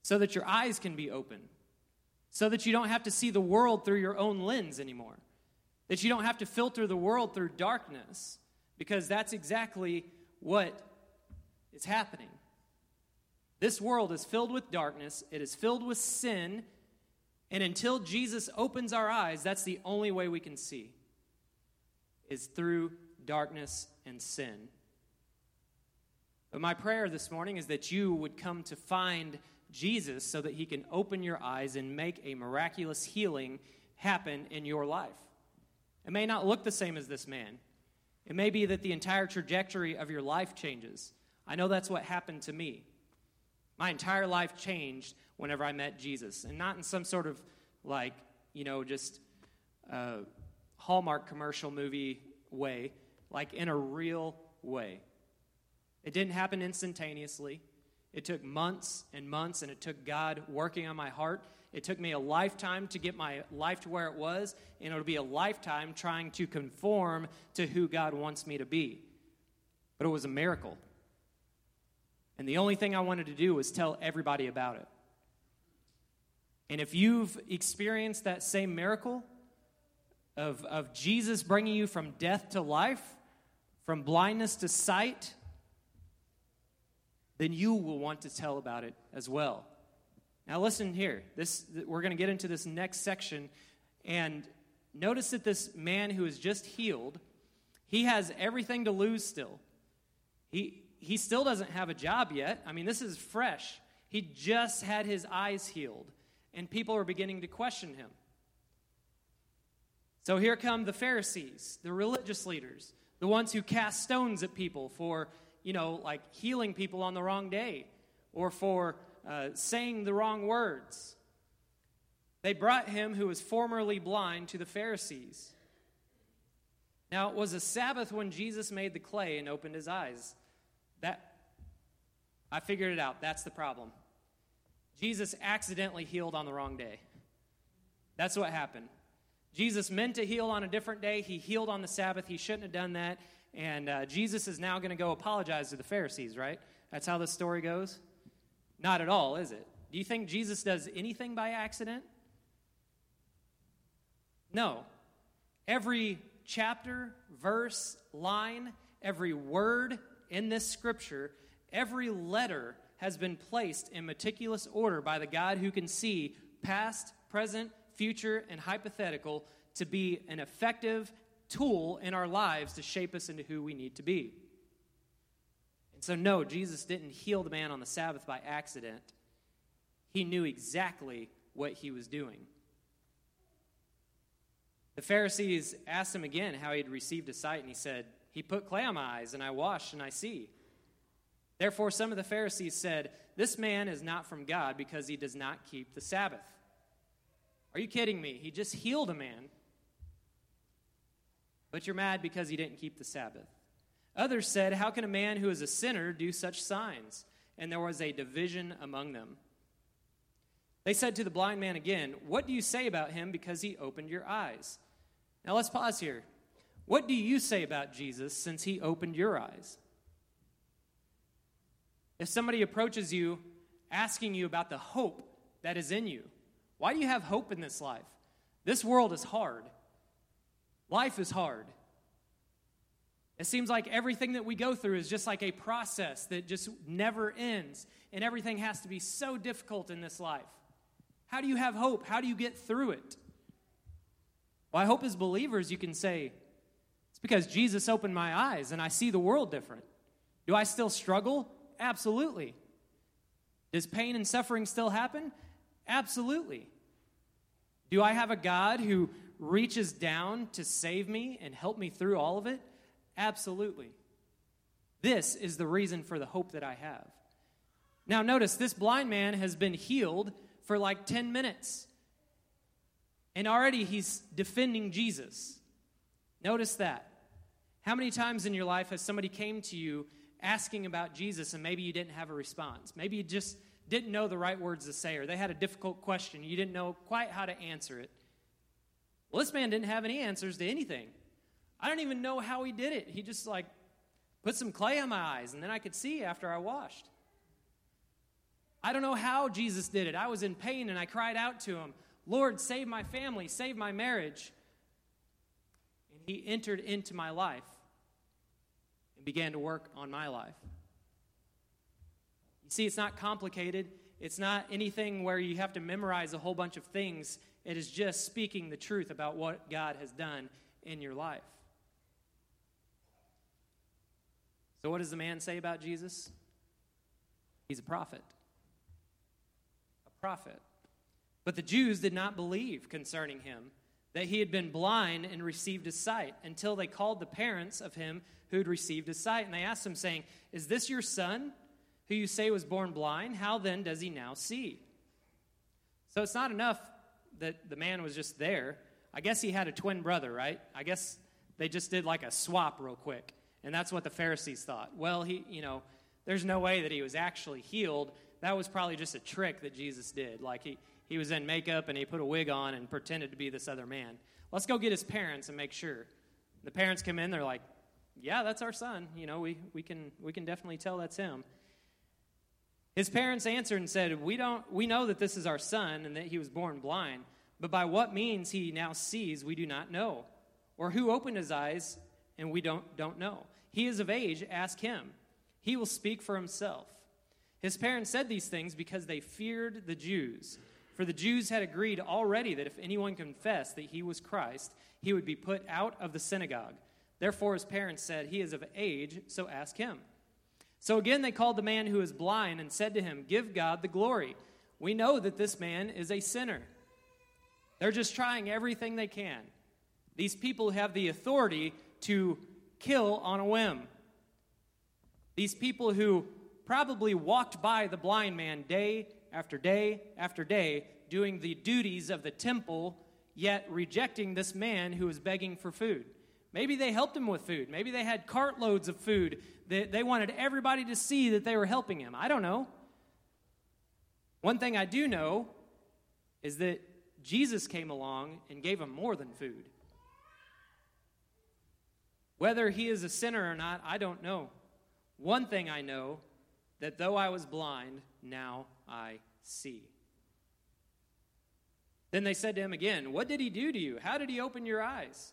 so that your eyes can be open, so that you don't have to see the world through your own lens anymore, that you don't have to filter the world through darkness, because that's exactly what is happening. This world is filled with darkness, it is filled with sin and until Jesus opens our eyes, that's the only way we can see is through darkness and sin. But my prayer this morning is that you would come to find Jesus so that he can open your eyes and make a miraculous healing happen in your life. It may not look the same as this man. It may be that the entire trajectory of your life changes. I know that's what happened to me. My entire life changed whenever I met Jesus, and not in some sort of like, you know, just a Hallmark commercial movie way, like in a real way. It didn't happen instantaneously. It took months and months, and it took God working on my heart. It took me a lifetime to get my life to where it was, and it'll be a lifetime trying to conform to who God wants me to be. But it was a miracle. And the only thing I wanted to do was tell everybody about it. And if you've experienced that same miracle of, of Jesus bringing you from death to life, from blindness to sight, then you will want to tell about it as well. Now, listen here. This, we're going to get into this next section. And notice that this man who is just healed, he has everything to lose still. He, he still doesn't have a job yet. I mean, this is fresh. He just had his eyes healed, and people are beginning to question him. So here come the Pharisees, the religious leaders, the ones who cast stones at people for, you know, like healing people on the wrong day or for uh, saying the wrong words. They brought him who was formerly blind to the Pharisees. Now, it was a Sabbath when Jesus made the clay and opened his eyes. That I figured it out. That's the problem. Jesus accidentally healed on the wrong day. That's what happened. Jesus meant to heal on a different day. He healed on the Sabbath. He shouldn't have done that. And uh, Jesus is now going to go apologize to the Pharisees, right? That's how the story goes? Not at all, is it? Do you think Jesus does anything by accident? No. Every chapter, verse, line, every word in this scripture, every letter has been placed in meticulous order by the God who can see past, present, future, and hypothetical to be an effective tool in our lives to shape us into who we need to be. So, no, Jesus didn't heal the man on the Sabbath by accident. He knew exactly what he was doing. The Pharisees asked him again how he had received a sight, and he said, He put clay on my eyes, and I washed, and I see. Therefore, some of the Pharisees said, This man is not from God because he does not keep the Sabbath. Are you kidding me? He just healed a man. But you're mad because he didn't keep the Sabbath. Others said, How can a man who is a sinner do such signs? And there was a division among them. They said to the blind man again, What do you say about him because he opened your eyes? Now let's pause here. What do you say about Jesus since he opened your eyes? If somebody approaches you asking you about the hope that is in you, why do you have hope in this life? This world is hard. Life is hard. It seems like everything that we go through is just like a process that just never ends, and everything has to be so difficult in this life. How do you have hope? How do you get through it? Well, I hope as believers you can say, it's because Jesus opened my eyes and I see the world different. Do I still struggle? Absolutely. Does pain and suffering still happen? Absolutely. Do I have a God who reaches down to save me and help me through all of it? Absolutely. This is the reason for the hope that I have. Now, notice this blind man has been healed for like 10 minutes. And already he's defending Jesus. Notice that. How many times in your life has somebody came to you asking about Jesus and maybe you didn't have a response? Maybe you just didn't know the right words to say or they had a difficult question. You didn't know quite how to answer it. Well, this man didn't have any answers to anything. I don't even know how he did it. He just like put some clay on my eyes and then I could see after I washed. I don't know how Jesus did it. I was in pain and I cried out to him, Lord, save my family, save my marriage. And he entered into my life and began to work on my life. You see, it's not complicated. It's not anything where you have to memorize a whole bunch of things. It is just speaking the truth about what God has done in your life. So, what does the man say about Jesus? He's a prophet A prophet. But the Jews did not believe concerning him that he had been blind and received his sight until they called the parents of him who had received his sight. And they asked him, saying, Is this your son who you say was born blind? How then does he now see? So it's not enough that the man was just there. I guess he had a twin brother, right? I guess they just did like a swap real quick. And that's what the Pharisees thought. Well, he, you know, there's no way that he was actually healed that was probably just a trick that Jesus did. Like he, he was in makeup and he put a wig on and pretended to be this other man. Let's go get his parents and make sure. The parents come in, they're like, yeah, that's our son. You know, we, we, can, we can definitely tell that's him. His parents answered and said, we, don't, we know that this is our son and that he was born blind, but by what means he now sees, we do not know. Or who opened his eyes, and we don't, don't know. He is of age, ask him. He will speak for himself. His parents said these things because they feared the Jews. For the Jews had agreed already that if anyone confessed that he was Christ, he would be put out of the synagogue. Therefore, his parents said, He is of age, so ask him. So again, they called the man who is blind and said to him, Give God the glory. We know that this man is a sinner. They're just trying everything they can. These people have the authority to kill on a whim. These people who probably walked by the blind man day after day after day, doing the duties of the temple, yet rejecting this man who was begging for food. Maybe they helped him with food. Maybe they had cartloads of food. They, they wanted everybody to see that they were helping him. I don't know. One thing I do know is that Jesus came along and gave him more than food. Whether he is a sinner or not, I don't know. One thing I know that though I was blind, now I see. Then they said to him again, What did he do to you? How did he open your eyes?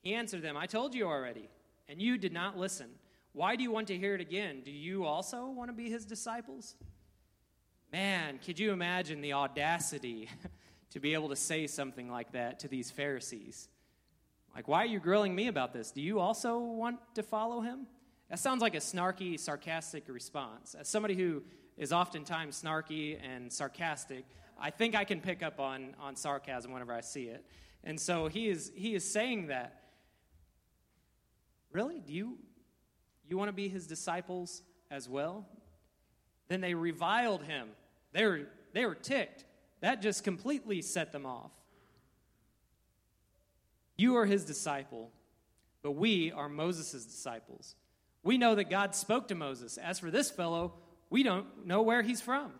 He answered them, I told you already, and you did not listen. Why do you want to hear it again? Do you also want to be his disciples? Man, could you imagine the audacity [LAUGHS] to be able to say something like that to these Pharisees? Like, why are you grilling me about this? Do you also want to follow him? That sounds like a snarky, sarcastic response. As somebody who is oftentimes snarky and sarcastic, I think I can pick up on, on sarcasm whenever I see it. And so he is, he is saying that. Really? Do you, you want to be his disciples as well? Then they reviled him. They were, they were ticked. That just completely set them off. You are his disciple, but we are Moses' disciples. We know that God spoke to Moses. As for this fellow, we don't know where he's from.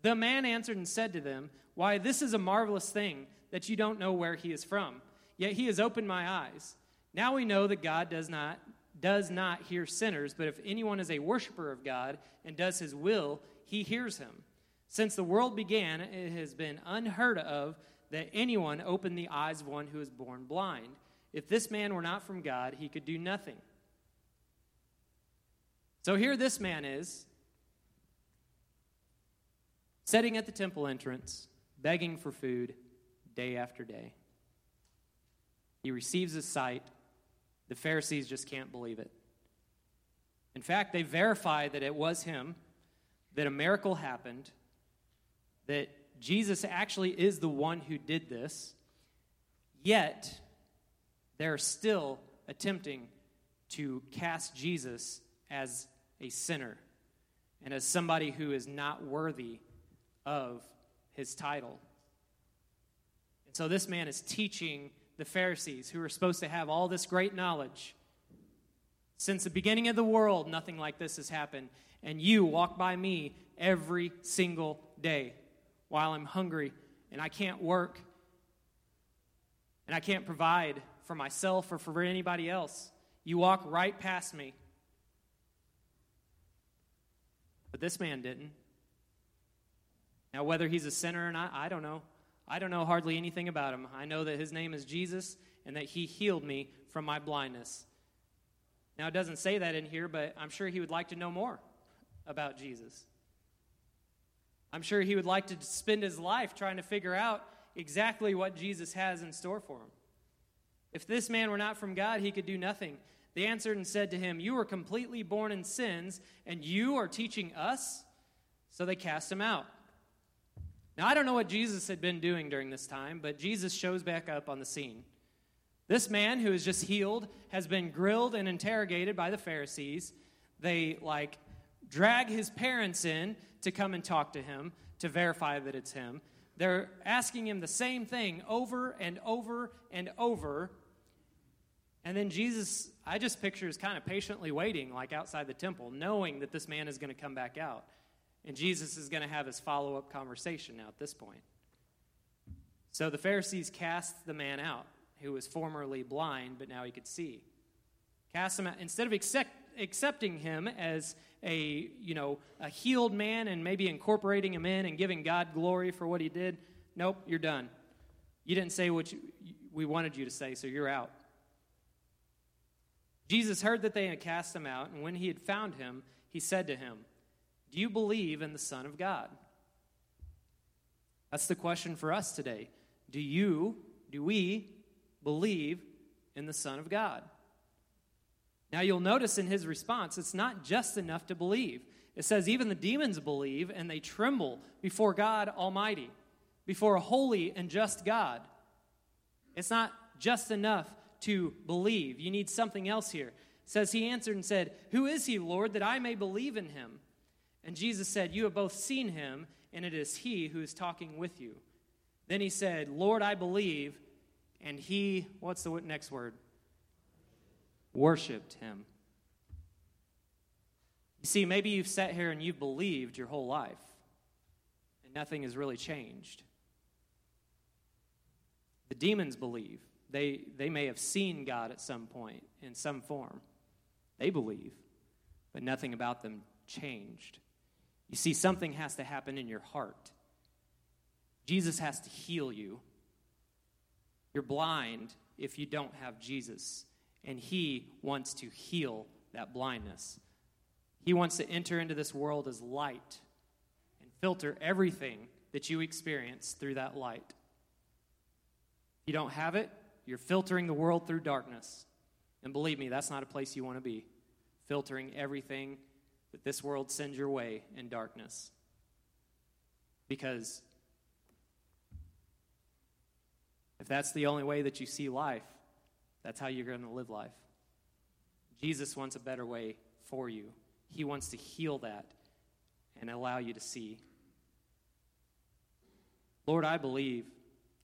The man answered and said to them, Why, this is a marvelous thing that you don't know where he is from. Yet he has opened my eyes. Now we know that God does not does not hear sinners, but if anyone is a worshiper of God and does his will, he hears him. Since the world began, it has been unheard of that anyone opened the eyes of one who is born blind. If this man were not from God, he could do nothing. So here this man is, sitting at the temple entrance, begging for food day after day. He receives his sight. The Pharisees just can't believe it. In fact, they verify that it was him, that a miracle happened, that Jesus actually is the one who did this, yet they're still attempting to cast Jesus as a sinner and as somebody who is not worthy of his title. And so this man is teaching the Pharisees, who are supposed to have all this great knowledge. Since the beginning of the world, nothing like this has happened. And you walk by me every single day while I'm hungry and I can't work and I can't provide for myself or for anybody else. You walk right past me. But this man didn't. Now, whether he's a sinner or not, I don't know. I don't know hardly anything about him. I know that his name is Jesus and that he healed me from my blindness. Now, it doesn't say that in here, but I'm sure he would like to know more about Jesus. I'm sure he would like to spend his life trying to figure out exactly what Jesus has in store for him. If this man were not from God, he could do nothing. They answered and said to him, You were completely born in sins, and you are teaching us? So they cast him out. Now, I don't know what Jesus had been doing during this time, but Jesus shows back up on the scene. This man who is just healed has been grilled and interrogated by the Pharisees. They, like, drag his parents in to come and talk to him to verify that it's him. They're asking him the same thing over and over and over. And then Jesus, I just picture, is kind of patiently waiting, like outside the temple, knowing that this man is going to come back out. And Jesus is going to have his follow up conversation now at this point. So the Pharisees cast the man out, who was formerly blind, but now he could see. Cast him out. Instead of accept, accepting him as a, you know, a healed man and maybe incorporating him in and giving God glory for what he did, nope, you're done. You didn't say what you, we wanted you to say, so you're out. Jesus heard that they had cast him out, and when he had found him, he said to him, Do you believe in the Son of God? That's the question for us today. Do you, do we believe in the Son of God? Now you'll notice in his response, it's not just enough to believe. It says, even the demons believe and they tremble before God Almighty, before a holy and just God. It's not just enough to believe. You need something else here. It says, He answered and said, Who is he, Lord, that I may believe in him? And Jesus said, You have both seen him, and it is he who is talking with you. Then he said, Lord, I believe. And he, what's the next word? Worshiped him. You see, maybe you've sat here and you've believed your whole life. and nothing has really changed. The demons believe. They, they may have seen God at some point in some form. They believe, but nothing about them changed. You see, something has to happen in your heart. Jesus has to heal you. You're blind if you don't have Jesus, and He wants to heal that blindness. He wants to enter into this world as light and filter everything that you experience through that light. If you don't have it, you're filtering the world through darkness. And believe me, that's not a place you want to be, filtering everything that this world sends your way in darkness. Because if that's the only way that you see life, that's how you're going to live life. Jesus wants a better way for you. He wants to heal that and allow you to see. Lord, I believe.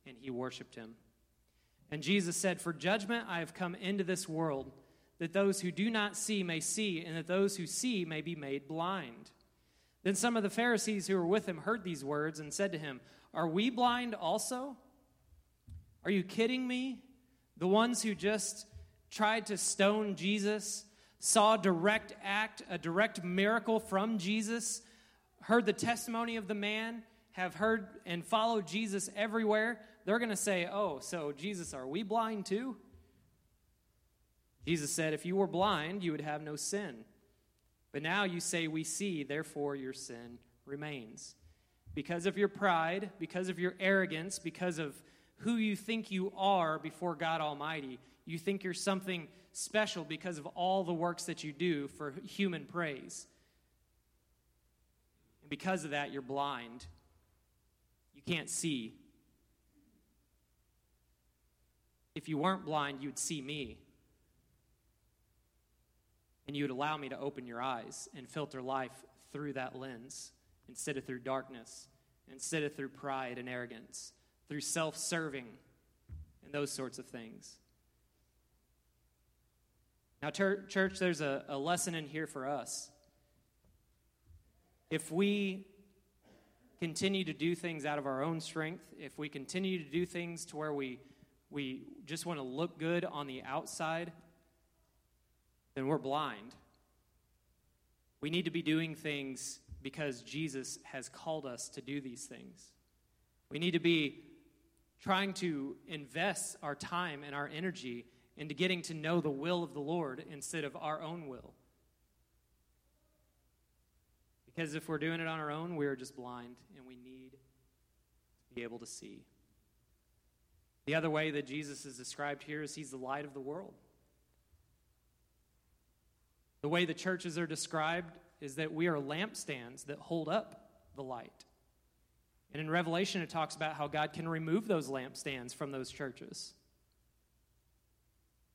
And he worshiped him. And Jesus said, For judgment I have come into this world, that those who do not see may see, and that those who see may be made blind. Then some of the Pharisees who were with him heard these words and said to him, Are we blind also? Are you kidding me? The ones who just tried to stone Jesus, saw a direct act, a direct miracle from Jesus, heard the testimony of the man, have heard and followed Jesus everywhere, they're going to say, Oh, so Jesus, are we blind too? Jesus said, If you were blind, you would have no sin. But now you say, We see, therefore your sin remains. Because of your pride, because of your arrogance, because of who you think you are before God Almighty. You think you're something special because of all the works that you do for human praise. And because of that, you're blind. You can't see. If you weren't blind, you'd see me. And you would allow me to open your eyes and filter life through that lens instead of through darkness, instead of through pride and arrogance through self serving and those sorts of things. Now, church, there's a, a lesson in here for us. If we continue to do things out of our own strength, if we continue to do things to where we, we just want to look good on the outside, then we're blind. We need to be doing things because Jesus has called us to do these things. We need to be trying to invest our time and our energy into getting to know the will of the Lord instead of our own will. Because if we're doing it on our own, we are just blind and we need to be able to see. The other way that Jesus is described here is he's the light of the world. The way the churches are described is that we are lampstands that hold up the light. And in Revelation, it talks about how God can remove those lampstands from those churches.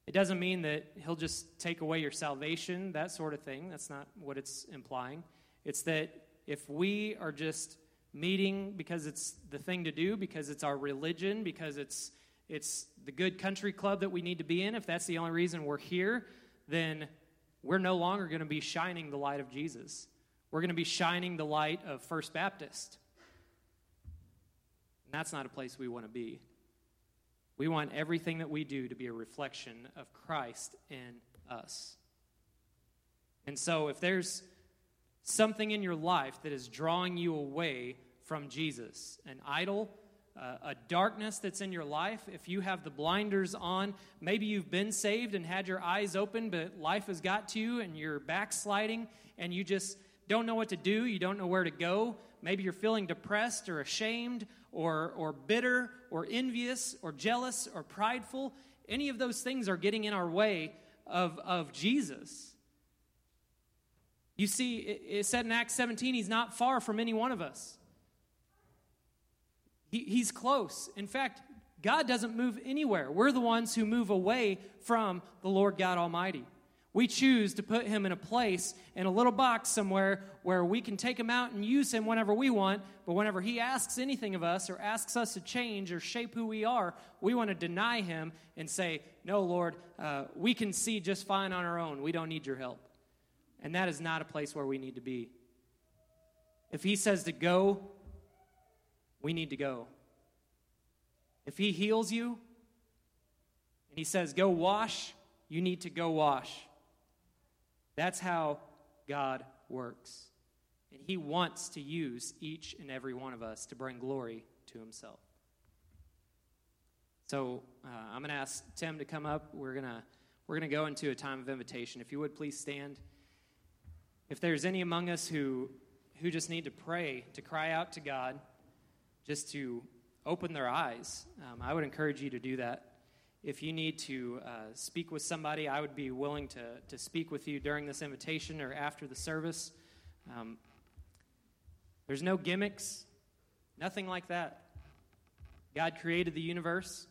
It doesn't mean that He'll just take away your salvation, that sort of thing. That's not what it's implying. It's that if we are just meeting because it's the thing to do, because it's our religion, because it's, it's the good country club that we need to be in, if that's the only reason we're here, then we're no longer going to be shining the light of Jesus. We're going to be shining the light of First Baptist. That's not a place we want to be. We want everything that we do to be a reflection of Christ in us. And so, if there's something in your life that is drawing you away from Jesus, an idol, uh, a darkness that's in your life, if you have the blinders on, maybe you've been saved and had your eyes open, but life has got to you and you're backsliding and you just don't know what to do, you don't know where to go. Maybe you're feeling depressed or ashamed or, or bitter or envious or jealous or prideful. Any of those things are getting in our way of, of Jesus. You see, it, it said in Acts 17, he's not far from any one of us. He, he's close. In fact, God doesn't move anywhere. We're the ones who move away from the Lord God Almighty. We choose to put him in a place, in a little box somewhere where we can take him out and use him whenever we want. But whenever he asks anything of us or asks us to change or shape who we are, we want to deny him and say, No, Lord, uh, we can see just fine on our own. We don't need your help. And that is not a place where we need to be. If he says to go, we need to go. If He heals you and He says, go wash, you need to go wash. That's how God works. And He wants to use each and every one of us to bring glory to Himself. So uh, I'm going to ask Tim to come up. We're going to we're going to go into a time of invitation. If you would please stand. If there's any among us who who just need to pray, to cry out to God, just to open their eyes, um, I would encourage you to do that. If you need to uh, speak with somebody, I would be willing to, to speak with you during this invitation or after the service. Um, there's no gimmicks, nothing like that. God created the universe,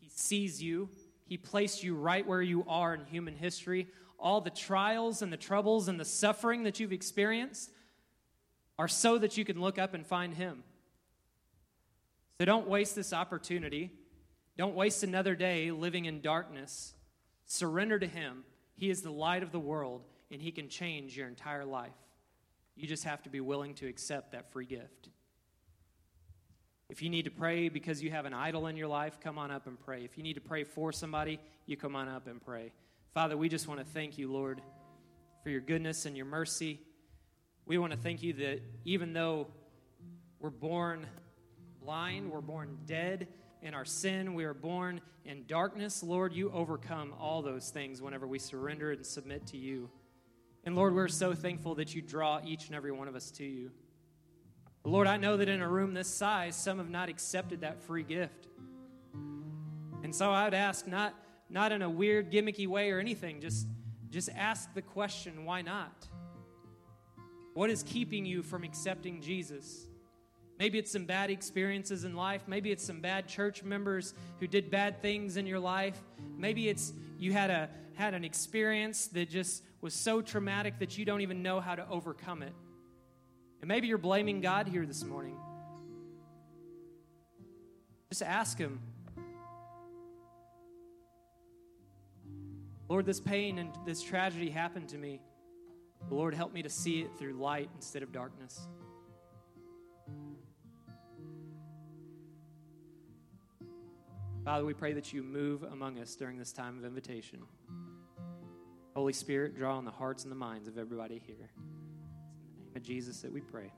He sees you, He placed you right where you are in human history. All the trials and the troubles and the suffering that you've experienced are so that you can look up and find Him. So don't waste this opportunity. Don't waste another day living in darkness. Surrender to Him. He is the light of the world, and He can change your entire life. You just have to be willing to accept that free gift. If you need to pray because you have an idol in your life, come on up and pray. If you need to pray for somebody, you come on up and pray. Father, we just want to thank you, Lord, for your goodness and your mercy. We want to thank you that even though we're born blind, we're born dead in our sin, we are born in darkness, Lord, you overcome all those things whenever we surrender and submit to you. And Lord, we're so thankful that you draw each and every one of us to you. Lord, I know that in a room this size, some have not accepted that free gift. And so I would ask, not, not in a weird, gimmicky way or anything, just, just ask the question, why not? What is keeping you from accepting Jesus? Maybe it's some bad experiences in life. Maybe it's some bad church members who did bad things in your life. Maybe it's you had a had an experience that just was so traumatic that you don't even know how to overcome it. And maybe you're blaming God here this morning. Just ask him. Lord, this pain and this tragedy happened to me. Lord, help me to see it through light instead of darkness. Father, we pray that you move among us during this time of invitation. Holy Spirit, draw on the hearts and the minds of everybody here. It's in the name of Jesus that we pray.